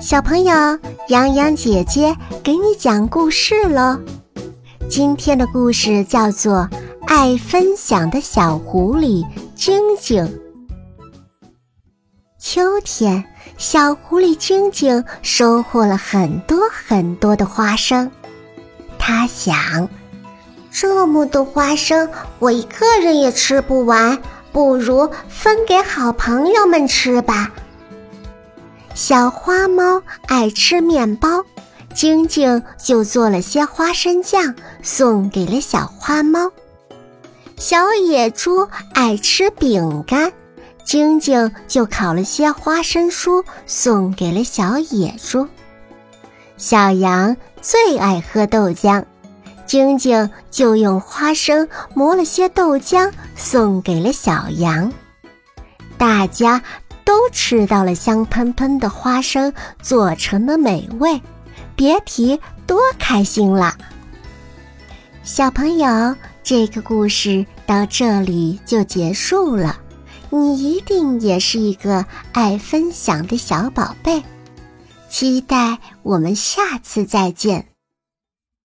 小朋友，洋洋姐姐给你讲故事喽。今天的故事叫做《爱分享的小狐狸晶晶》。秋天，小狐狸晶晶收获了很多很多的花生。他想，这么多花生，我一个人也吃不完，不如分给好朋友们吃吧。小花猫爱吃面包，晶晶就做了些花生酱送给了小花猫。小野猪爱吃饼干，晶晶就烤了些花生酥送给了小野猪。小羊最爱喝豆浆，晶晶就用花生磨了些豆浆送给了小羊。大家。都吃到了香喷喷的花生做成的美味，别提多开心了。小朋友，这个故事到这里就结束了。你一定也是一个爱分享的小宝贝，期待我们下次再见。